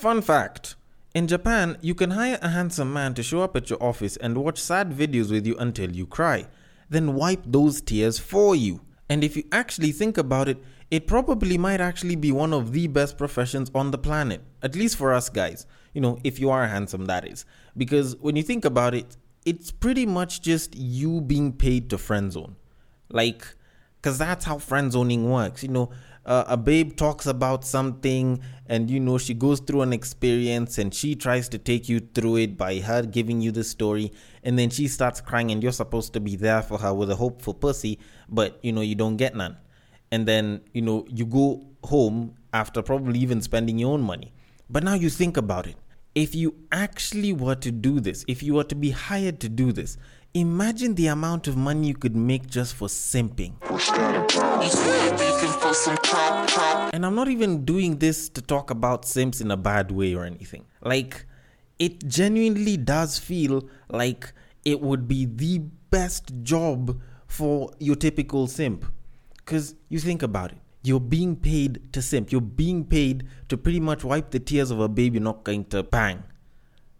Fun fact In Japan, you can hire a handsome man to show up at your office and watch sad videos with you until you cry, then wipe those tears for you. And if you actually think about it, it probably might actually be one of the best professions on the planet, at least for us guys. You know, if you are handsome, that is. Because when you think about it, it's pretty much just you being paid to friend zone. Like, because that's how friend zoning works. You know, uh, a babe talks about something and you know she goes through an experience and she tries to take you through it by her giving you the story. And then she starts crying and you're supposed to be there for her with a hopeful pussy but you know you don't get none. And then you know you go home after probably even spending your own money. But now you think about it. If you actually were to do this if you were to be hired to do this Imagine the amount of money you could make just for simping. And I'm not even doing this to talk about Sims in a bad way or anything. Like, it genuinely does feel like it would be the best job for your typical simp. Because you think about it. You're being paid to simp. You're being paid to pretty much wipe the tears of a baby not going to bang.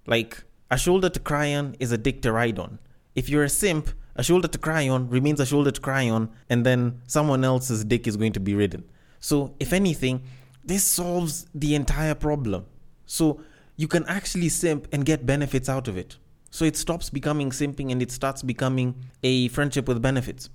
Like, a shoulder to cry on is a dick to ride on if you're a simp, a shoulder to cry on remains a shoulder to cry on, and then someone else's dick is going to be ridden. So, if anything, this solves the entire problem. So, you can actually simp and get benefits out of it. So, it stops becoming simping and it starts becoming a friendship with benefits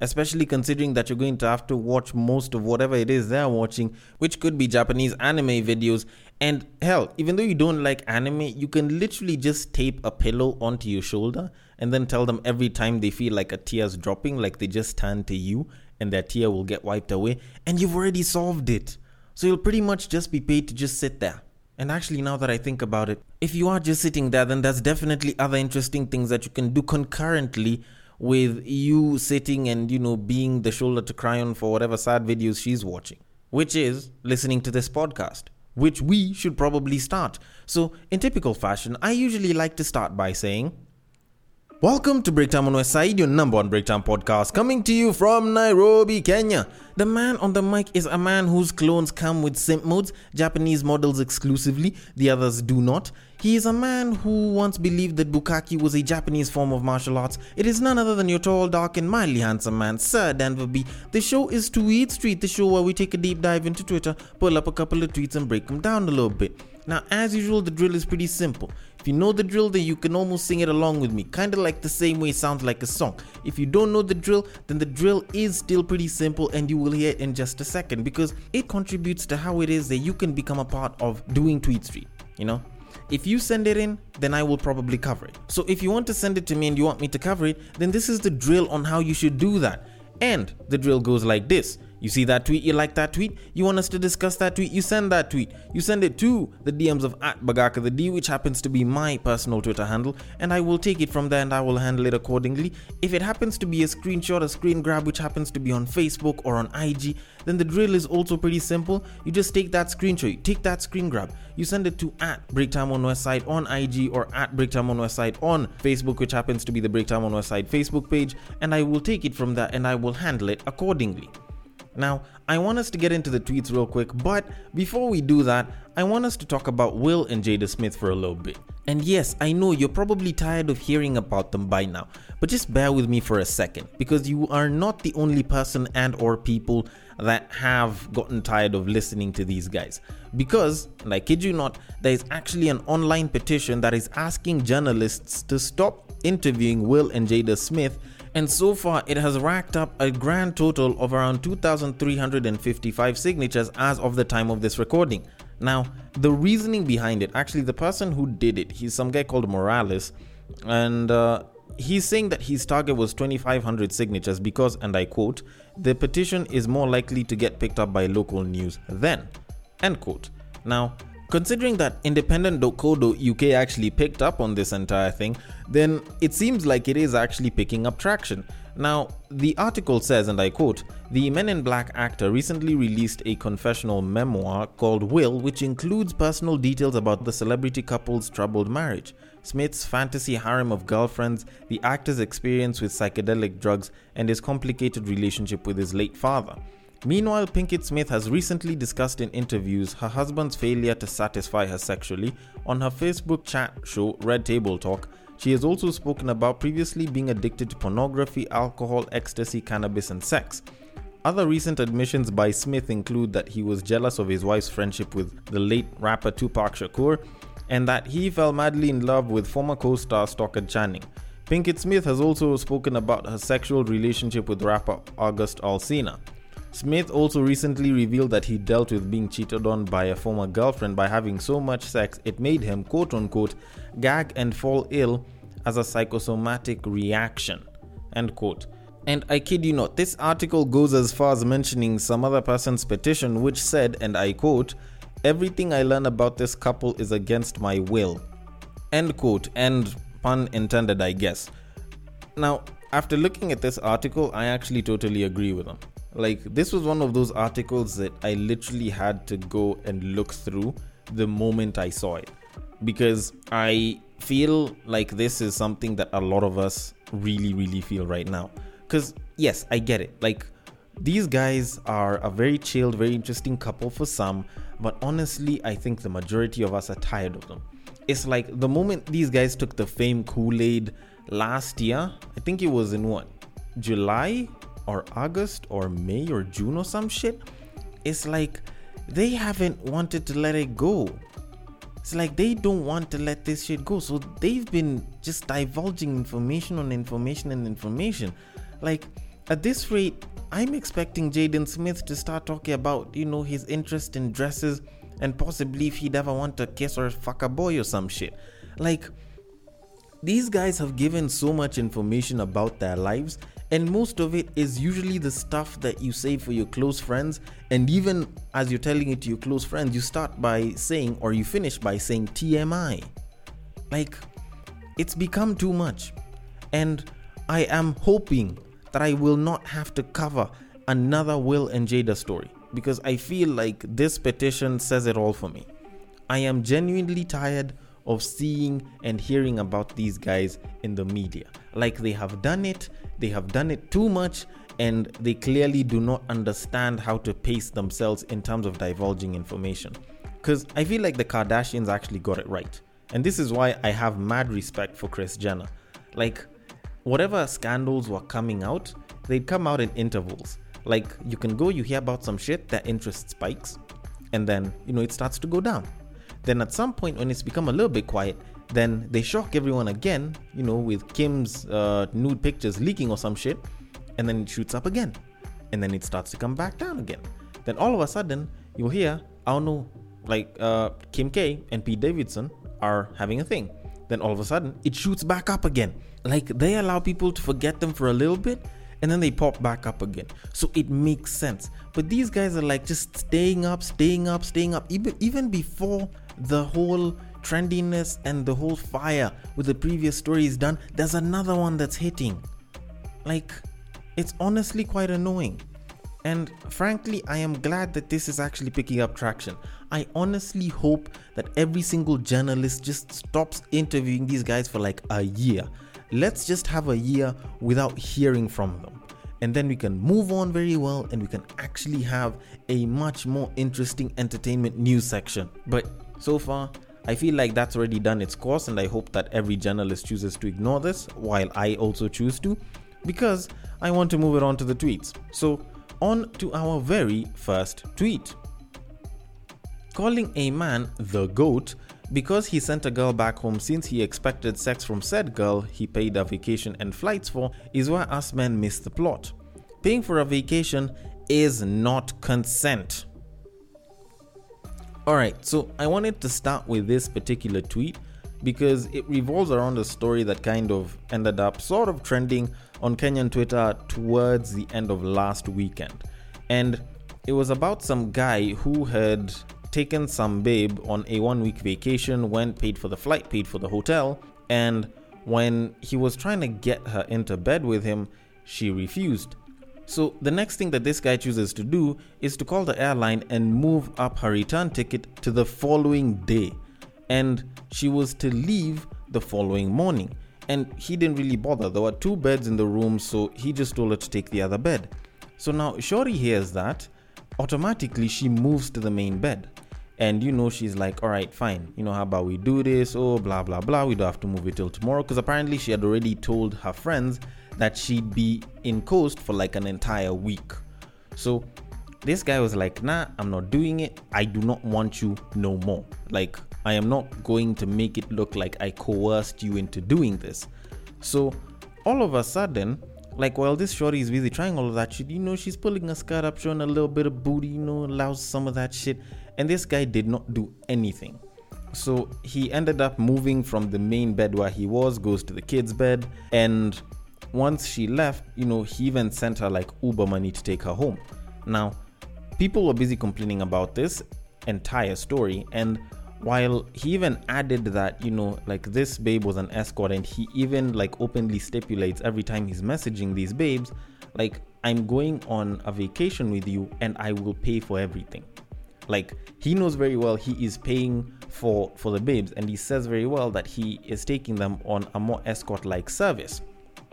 especially considering that you're going to have to watch most of whatever it is they're watching, which could be Japanese anime videos. And hell, even though you don't like anime, you can literally just tape a pillow onto your shoulder and then tell them every time they feel like a tear's dropping, like they just turn to you and their tear will get wiped away, and you've already solved it. So you'll pretty much just be paid to just sit there. And actually, now that I think about it, if you are just sitting there, then there's definitely other interesting things that you can do concurrently with you sitting and you know being the shoulder to cry on for whatever sad videos she's watching which is listening to this podcast which we should probably start so in typical fashion i usually like to start by saying Welcome to Breaktime on West Side, your number one Breaktime podcast, coming to you from Nairobi, Kenya. The man on the mic is a man whose clones come with simp modes, Japanese models exclusively, the others do not. He is a man who once believed that bukkake was a Japanese form of martial arts. It is none other than your tall, dark, and mildly handsome man, Sir Denver B. The show is Tweet Street, the show where we take a deep dive into Twitter, pull up a couple of tweets, and break them down a little bit. Now, as usual, the drill is pretty simple. If you know the drill, then you can almost sing it along with me, kinda like the same way it sounds like a song. If you don't know the drill, then the drill is still pretty simple and you will hear it in just a second because it contributes to how it is that you can become a part of doing Tweet Street, you know? If you send it in, then I will probably cover it. So if you want to send it to me and you want me to cover it, then this is the drill on how you should do that. And the drill goes like this. You see that tweet, you like that tweet, you want us to discuss that tweet, you send that tweet. You send it to the DMs of at Bagaka the D, which happens to be my personal Twitter handle, and I will take it from there and I will handle it accordingly. If it happens to be a screenshot, a screen grab, which happens to be on Facebook or on IG, then the drill is also pretty simple. You just take that screenshot, you take that screen grab, you send it to at Breaktime on Westside on IG or at Breaktime on Westside on Facebook, which happens to be the Breaktime on Westside Facebook page, and I will take it from there and I will handle it accordingly. Now, I want us to get into the tweets real quick, but before we do that, I want us to talk about Will and Jada Smith for a little bit. And yes, I know you're probably tired of hearing about them by now, but just bear with me for a second because you are not the only person and or people that have gotten tired of listening to these guys. Because, and I kid you not, there is actually an online petition that is asking journalists to stop interviewing Will and Jada Smith and so far it has racked up a grand total of around 2,355 signatures as of the time of this recording. Now, the reasoning behind it, actually, the person who did it, he's some guy called Morales, and uh, he's saying that his target was 2,500 signatures because, and I quote, the petition is more likely to get picked up by local news than, end quote. Now, Considering that independent.co.uk actually picked up on this entire thing, then it seems like it is actually picking up traction. Now, the article says, and I quote, the Men in Black actor recently released a confessional memoir called Will, which includes personal details about the celebrity couple's troubled marriage, Smith's fantasy harem of girlfriends, the actor's experience with psychedelic drugs, and his complicated relationship with his late father. Meanwhile, Pinkett Smith has recently discussed in interviews her husband's failure to satisfy her sexually. On her Facebook chat show, Red Table Talk, she has also spoken about previously being addicted to pornography, alcohol, ecstasy, cannabis, and sex. Other recent admissions by Smith include that he was jealous of his wife's friendship with the late rapper Tupac Shakur and that he fell madly in love with former co star Stockard Channing. Pinkett Smith has also spoken about her sexual relationship with rapper August Alsina. Smith also recently revealed that he dealt with being cheated on by a former girlfriend by having so much sex it made him, quote unquote, gag and fall ill as a psychosomatic reaction, end quote. And I kid you not, this article goes as far as mentioning some other person's petition, which said, and I quote, Everything I learn about this couple is against my will. End quote, and pun intended, I guess. Now, after looking at this article, I actually totally agree with them. Like, this was one of those articles that I literally had to go and look through the moment I saw it. Because I feel like this is something that a lot of us really, really feel right now. Because, yes, I get it. Like, these guys are a very chilled, very interesting couple for some, but honestly, I think the majority of us are tired of them. It's like the moment these guys took the fame Kool Aid last year, I think it was in what? July or August or May or June or some shit. It's like they haven't wanted to let it go. It's like they don't want to let this shit go. So they've been just divulging information on information and information. Like at this rate, I'm expecting Jaden Smith to start talking about, you know, his interest in dresses and possibly if he'd ever want to kiss or fuck a boy or some shit. Like, these guys have given so much information about their lives, and most of it is usually the stuff that you say for your close friends. And even as you're telling it to your close friends, you start by saying, or you finish by saying TMI. Like, it's become too much. And I am hoping that I will not have to cover another Will and Jada story because I feel like this petition says it all for me. I am genuinely tired of seeing and hearing about these guys in the media. Like they have done it, they have done it too much, and they clearly do not understand how to pace themselves in terms of divulging information. Because I feel like the Kardashians actually got it right. And this is why I have mad respect for Kris Jenner. Like, whatever scandals were coming out, they'd come out in intervals. Like, you can go, you hear about some shit, that interest spikes, and then, you know, it starts to go down. Then at some point, when it's become a little bit quiet, then they shock everyone again, you know, with Kim's uh, nude pictures leaking or some shit, and then it shoots up again. And then it starts to come back down again. Then all of a sudden, you'll hear, I don't know, like uh, Kim K and Pete Davidson are having a thing. Then all of a sudden, it shoots back up again. Like they allow people to forget them for a little bit and then they pop back up again. So it makes sense. But these guys are like just staying up, staying up, staying up, even even before the whole trendiness and the whole fire with the previous story is done. There's another one that's hitting. Like, it's honestly quite annoying. And frankly, I am glad that this is actually picking up traction. I honestly hope that every single journalist just stops interviewing these guys for like a year. Let's just have a year without hearing from them. And then we can move on very well and we can actually have a much more interesting entertainment news section. But so far, I feel like that's already done its course, and I hope that every journalist chooses to ignore this while I also choose to, because I want to move it on to the tweets. So, on to our very first tweet. Calling a man the GOAT because he sent a girl back home since he expected sex from said girl he paid a vacation and flights for is where us men miss the plot. Paying for a vacation is not consent. Alright, so I wanted to start with this particular tweet because it revolves around a story that kind of ended up sort of trending on Kenyan Twitter towards the end of last weekend. And it was about some guy who had taken some babe on a one week vacation, went, paid for the flight, paid for the hotel, and when he was trying to get her into bed with him, she refused. So the next thing that this guy chooses to do is to call the airline and move up her return ticket to the following day. And she was to leave the following morning and he didn't really bother. There were two beds in the room, so he just told her to take the other bed. So now Shorty hears that automatically she moves to the main bed. And you know, she's like, all right, fine. You know, how about we do this? Oh, blah, blah, blah. We don't have to move it till tomorrow. Because apparently she had already told her friends that she'd be in Coast for like an entire week. So this guy was like, nah, I'm not doing it. I do not want you no more. Like, I am not going to make it look like I coerced you into doing this. So all of a sudden, like while this shorty is busy trying all of that shit, you know, she's pulling her skirt up, showing a little bit of booty, you know, allows some of that shit. And this guy did not do anything. So he ended up moving from the main bed where he was, goes to the kids' bed, and once she left, you know, he even sent her like Uber money to take her home. Now, people were busy complaining about this entire story, and while he even added that you know like this babe was an escort and he even like openly stipulates every time he's messaging these babes like i'm going on a vacation with you and i will pay for everything. Like he knows very well he is paying for for the babes and he says very well that he is taking them on a more escort like service.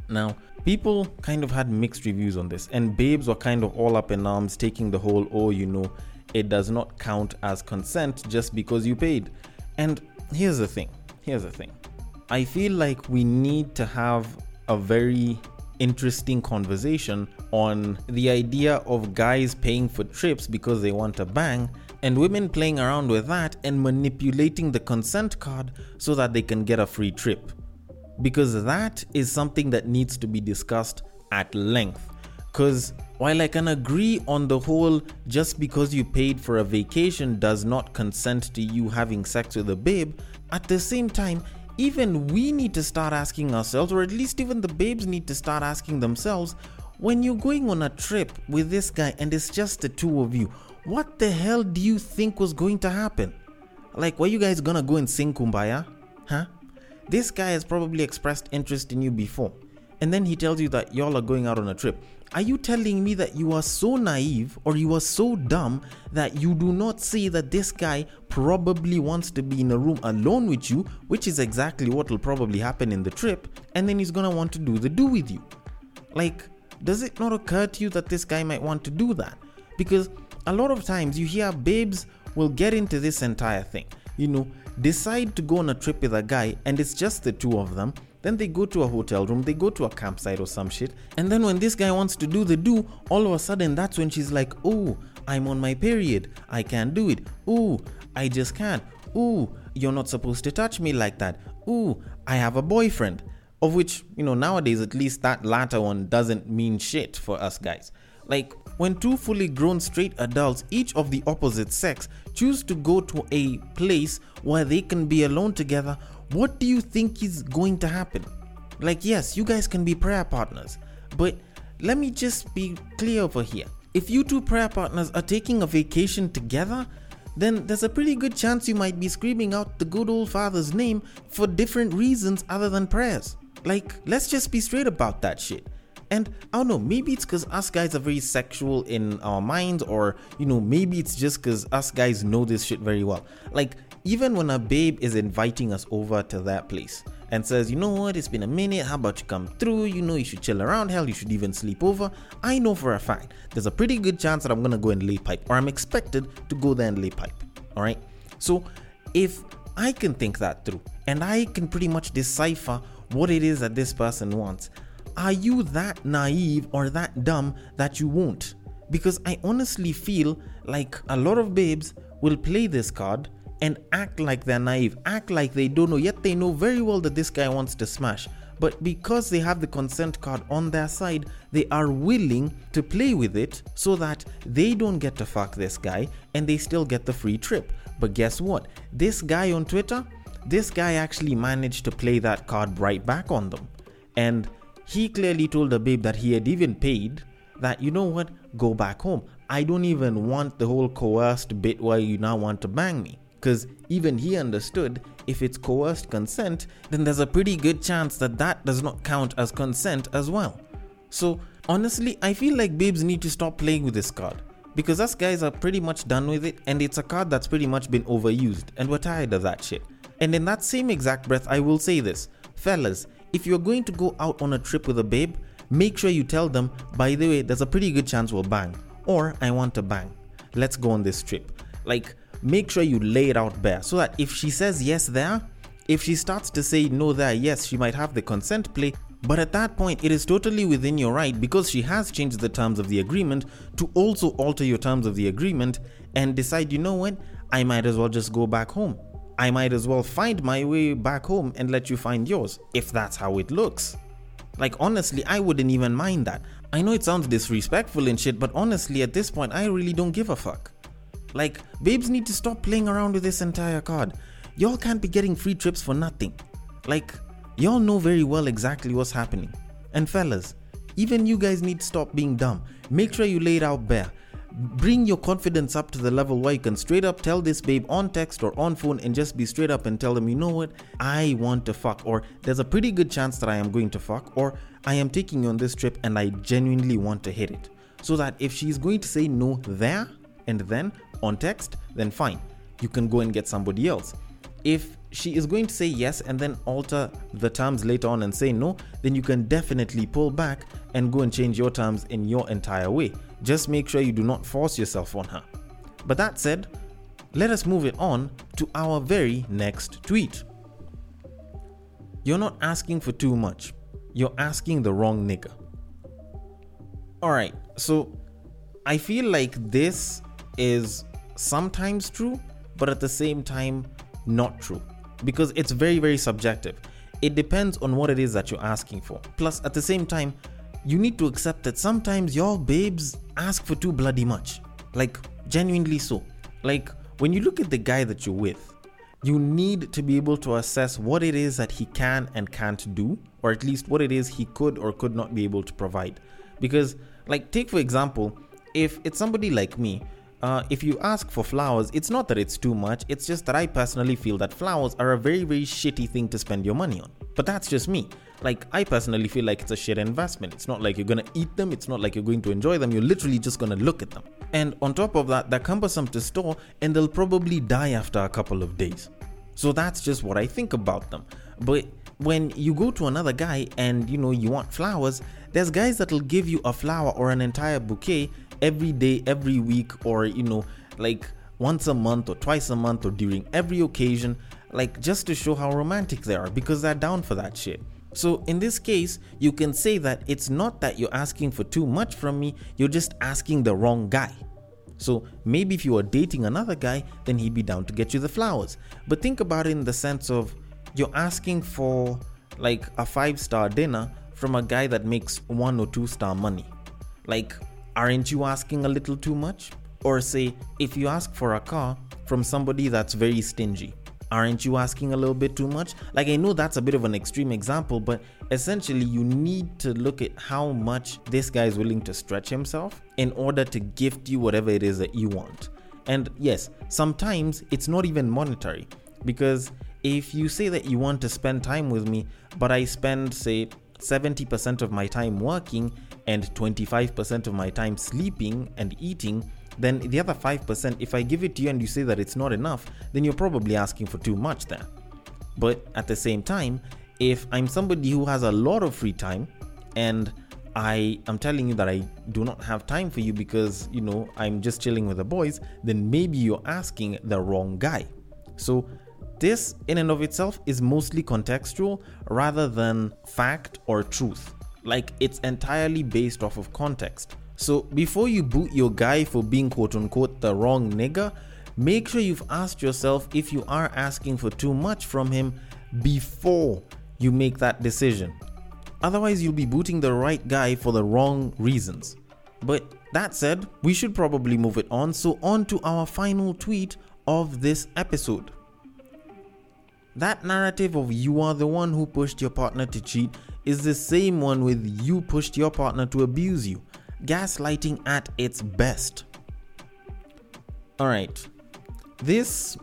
Now people kind of had mixed reviews on this and babes were kind of all up in arms taking the whole oh you know it does not count as consent just because you paid. And here's the thing here's the thing. I feel like we need to have a very interesting conversation on the idea of guys paying for trips because they want a bang and women playing around with that and manipulating the consent card so that they can get a free trip. Because that is something that needs to be discussed at length. Because while I can agree on the whole, just because you paid for a vacation does not consent to you having sex with a babe, at the same time, even we need to start asking ourselves, or at least even the babes need to start asking themselves, when you're going on a trip with this guy and it's just the two of you, what the hell do you think was going to happen? Like, were you guys gonna go and sing Kumbaya? Huh? This guy has probably expressed interest in you before, and then he tells you that y'all are going out on a trip. Are you telling me that you are so naive or you are so dumb that you do not see that this guy probably wants to be in a room alone with you, which is exactly what will probably happen in the trip, and then he's gonna want to do the do with you? Like, does it not occur to you that this guy might want to do that? Because a lot of times you hear babes will get into this entire thing. You know, decide to go on a trip with a guy and it's just the two of them then they go to a hotel room, they go to a campsite or some shit. And then when this guy wants to do the do, all of a sudden that's when she's like, oh, I'm on my period. I can't do it. Ooh, I just can't. Ooh, you're not supposed to touch me like that. Ooh, I have a boyfriend. Of which, you know, nowadays at least that latter one doesn't mean shit for us guys. Like, when two fully grown straight adults, each of the opposite sex, choose to go to a place where they can be alone together what do you think is going to happen? Like, yes, you guys can be prayer partners, but let me just be clear over here. If you two prayer partners are taking a vacation together, then there's a pretty good chance you might be screaming out the good old father's name for different reasons other than prayers. Like, let's just be straight about that shit. And I don't know, maybe it's because us guys are very sexual in our minds, or you know, maybe it's just because us guys know this shit very well. Like, even when a babe is inviting us over to that place and says, you know what, it's been a minute, how about you come through? You know, you should chill around, hell, you should even sleep over. I know for a fact there's a pretty good chance that I'm gonna go and lay pipe, or I'm expected to go there and lay pipe. Alright? So if I can think that through and I can pretty much decipher what it is that this person wants, are you that naive or that dumb that you won't? Because I honestly feel like a lot of babes will play this card and act like they're naive, act like they don't know, yet they know very well that this guy wants to smash. But because they have the consent card on their side, they are willing to play with it so that they don't get to fuck this guy and they still get the free trip. But guess what? This guy on Twitter, this guy actually managed to play that card right back on them. And he clearly told the babe that he had even paid that, you know what, go back home. I don't even want the whole coerced bit where you now want to bang me. Because even he understood if it's coerced consent, then there's a pretty good chance that that does not count as consent as well. So, honestly, I feel like babes need to stop playing with this card. Because us guys are pretty much done with it, and it's a card that's pretty much been overused, and we're tired of that shit. And in that same exact breath, I will say this fellas, if you're going to go out on a trip with a babe, make sure you tell them, by the way, there's a pretty good chance we'll bang, or I want to bang. let's go on this trip. Like, make sure you lay it out bare so that if she says yes there, if she starts to say no there, yes, she might have the consent play, but at that point, it is totally within your right because she has changed the terms of the agreement to also alter your terms of the agreement and decide, you know what, I might as well just go back home. I might as well find my way back home and let you find yours, if that's how it looks. Like, honestly, I wouldn't even mind that. I know it sounds disrespectful and shit, but honestly, at this point, I really don't give a fuck. Like, babes need to stop playing around with this entire card. Y'all can't be getting free trips for nothing. Like, y'all know very well exactly what's happening. And fellas, even you guys need to stop being dumb. Make sure you lay it out bare bring your confidence up to the level where you can straight up tell this babe on text or on phone and just be straight up and tell them, you know what, I want to fuck, or there's a pretty good chance that I am going to fuck, or I am taking you on this trip and I genuinely want to hit it. So that if she's going to say no there and then on text, then fine, you can go and get somebody else. If she is going to say yes and then alter the terms later on and say no, then you can definitely pull back and go and change your terms in your entire way. Just make sure you do not force yourself on her. But that said, let us move it on to our very next tweet. You're not asking for too much, you're asking the wrong nigga. Alright, so I feel like this is sometimes true, but at the same time, not true. Because it's very, very subjective. It depends on what it is that you're asking for. Plus, at the same time, you need to accept that sometimes your babes ask for too bloody much. Like, genuinely so. Like, when you look at the guy that you're with, you need to be able to assess what it is that he can and can't do, or at least what it is he could or could not be able to provide. Because, like, take for example, if it's somebody like me, uh, if you ask for flowers, it's not that it's too much, it's just that I personally feel that flowers are a very, very shitty thing to spend your money on. But that's just me. Like, I personally feel like it's a shit investment. It's not like you're gonna eat them, it's not like you're going to enjoy them, you're literally just gonna look at them. And on top of that, they're cumbersome to store and they'll probably die after a couple of days. So that's just what I think about them. But when you go to another guy and you know you want flowers, there's guys that'll give you a flower or an entire bouquet every day, every week, or you know, like once a month or twice a month or during every occasion, like just to show how romantic they are because they're down for that shit. So in this case, you can say that it's not that you're asking for too much from me, you're just asking the wrong guy. So maybe if you were dating another guy, then he'd be down to get you the flowers. But think about it in the sense of you're asking for like a five star dinner from a guy that makes one or two star money. Like, aren't you asking a little too much? Or say, if you ask for a car from somebody that's very stingy, aren't you asking a little bit too much? Like, I know that's a bit of an extreme example, but essentially, you need to look at how much this guy is willing to stretch himself in order to gift you whatever it is that you want. And yes, sometimes it's not even monetary because if you say that you want to spend time with me, but I spend, say, 70% of my time working and 25% of my time sleeping and eating, then the other 5%, if I give it to you and you say that it's not enough, then you're probably asking for too much there. But at the same time, if I'm somebody who has a lot of free time and I am telling you that I do not have time for you because, you know, I'm just chilling with the boys, then maybe you're asking the wrong guy. So, this in and of itself is mostly contextual rather than fact or truth. Like, it's entirely based off of context. So before you boot your guy for being quote unquote the wrong nigga, make sure you've asked yourself if you are asking for too much from him before you make that decision. Otherwise, you'll be booting the right guy for the wrong reasons. But that said, we should probably move it on. So, on to our final tweet of this episode. That narrative of you are the one who pushed your partner to cheat is the same one with you pushed your partner to abuse you gaslighting at its best. All right, this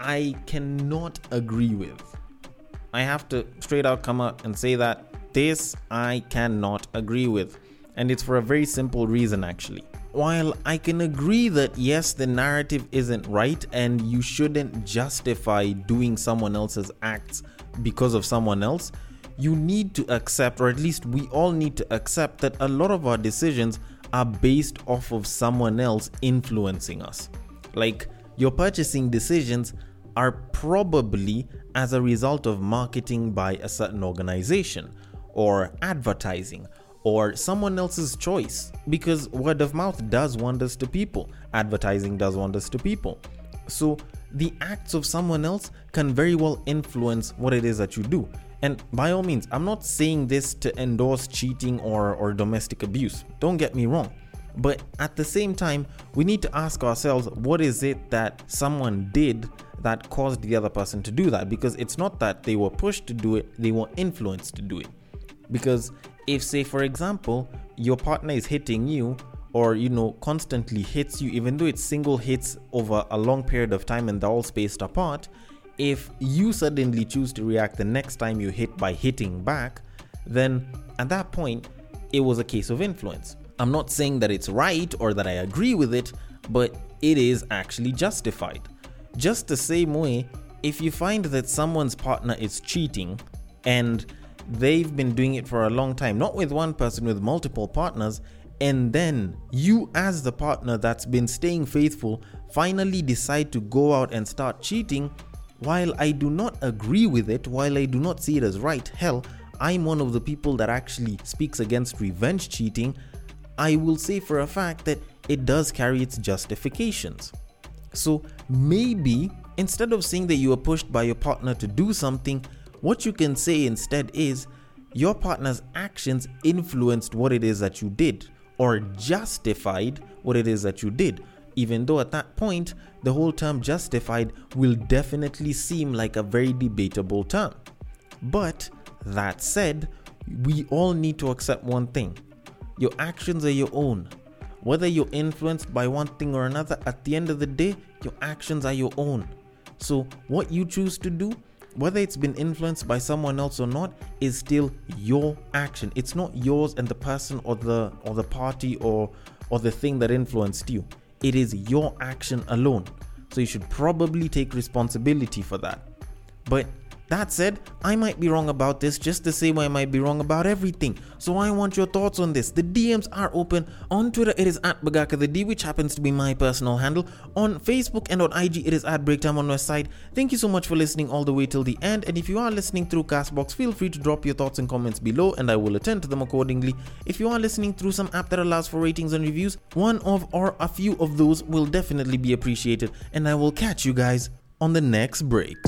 I cannot agree with. I have to straight out come out and say that this I cannot agree with. And it's for a very simple reason, actually. While I can agree that yes, the narrative isn't right and you shouldn't justify doing someone else's acts because of someone else, you need to accept, or at least we all need to accept, that a lot of our decisions are based off of someone else influencing us. Like your purchasing decisions are probably as a result of marketing by a certain organization or advertising or someone else's choice because word of mouth does wonders to people, advertising does wonders to people. So the acts of someone else can very well influence what it is that you do. And by all means, I'm not saying this to endorse cheating or, or domestic abuse. Don't get me wrong. But at the same time, we need to ask ourselves what is it that someone did that caused the other person to do that? Because it's not that they were pushed to do it, they were influenced to do it. Because if, say, for example, your partner is hitting you or you know constantly hits you even though it's single hits over a long period of time and they're all spaced apart if you suddenly choose to react the next time you hit by hitting back then at that point it was a case of influence. I'm not saying that it's right or that i agree with it but it is actually justified. Just the same way if you find that someone's partner is cheating and they've been doing it for a long time not with one person with multiple partners and then you, as the partner that's been staying faithful, finally decide to go out and start cheating, while I do not agree with it, while I do not see it as right, hell, I'm one of the people that actually speaks against revenge cheating. I will say for a fact that it does carry its justifications. So maybe instead of saying that you were pushed by your partner to do something, what you can say instead is your partner's actions influenced what it is that you did or justified what it is that you did. Even though at that point, the whole term justified will definitely seem like a very debatable term. But that said, we all need to accept one thing your actions are your own. Whether you're influenced by one thing or another, at the end of the day, your actions are your own. So, what you choose to do whether it's been influenced by someone else or not is still your action it's not yours and the person or the or the party or or the thing that influenced you it is your action alone. So you should probably take responsibility for that. But that said, I might be wrong about this just the same way I might be wrong about everything. So I want your thoughts on this. The DMs are open. On Twitter, it is at Bagaka the D, which happens to be my personal handle. On Facebook and on IG, it is at Breaktime on my side. Thank you so much for listening all the way till the end. And if you are listening through Castbox, feel free to drop your thoughts and comments below and I will attend to them accordingly. If you are listening through some app that allows for ratings and reviews, one of or a few of those will definitely be appreciated. And I will catch you guys on the next break.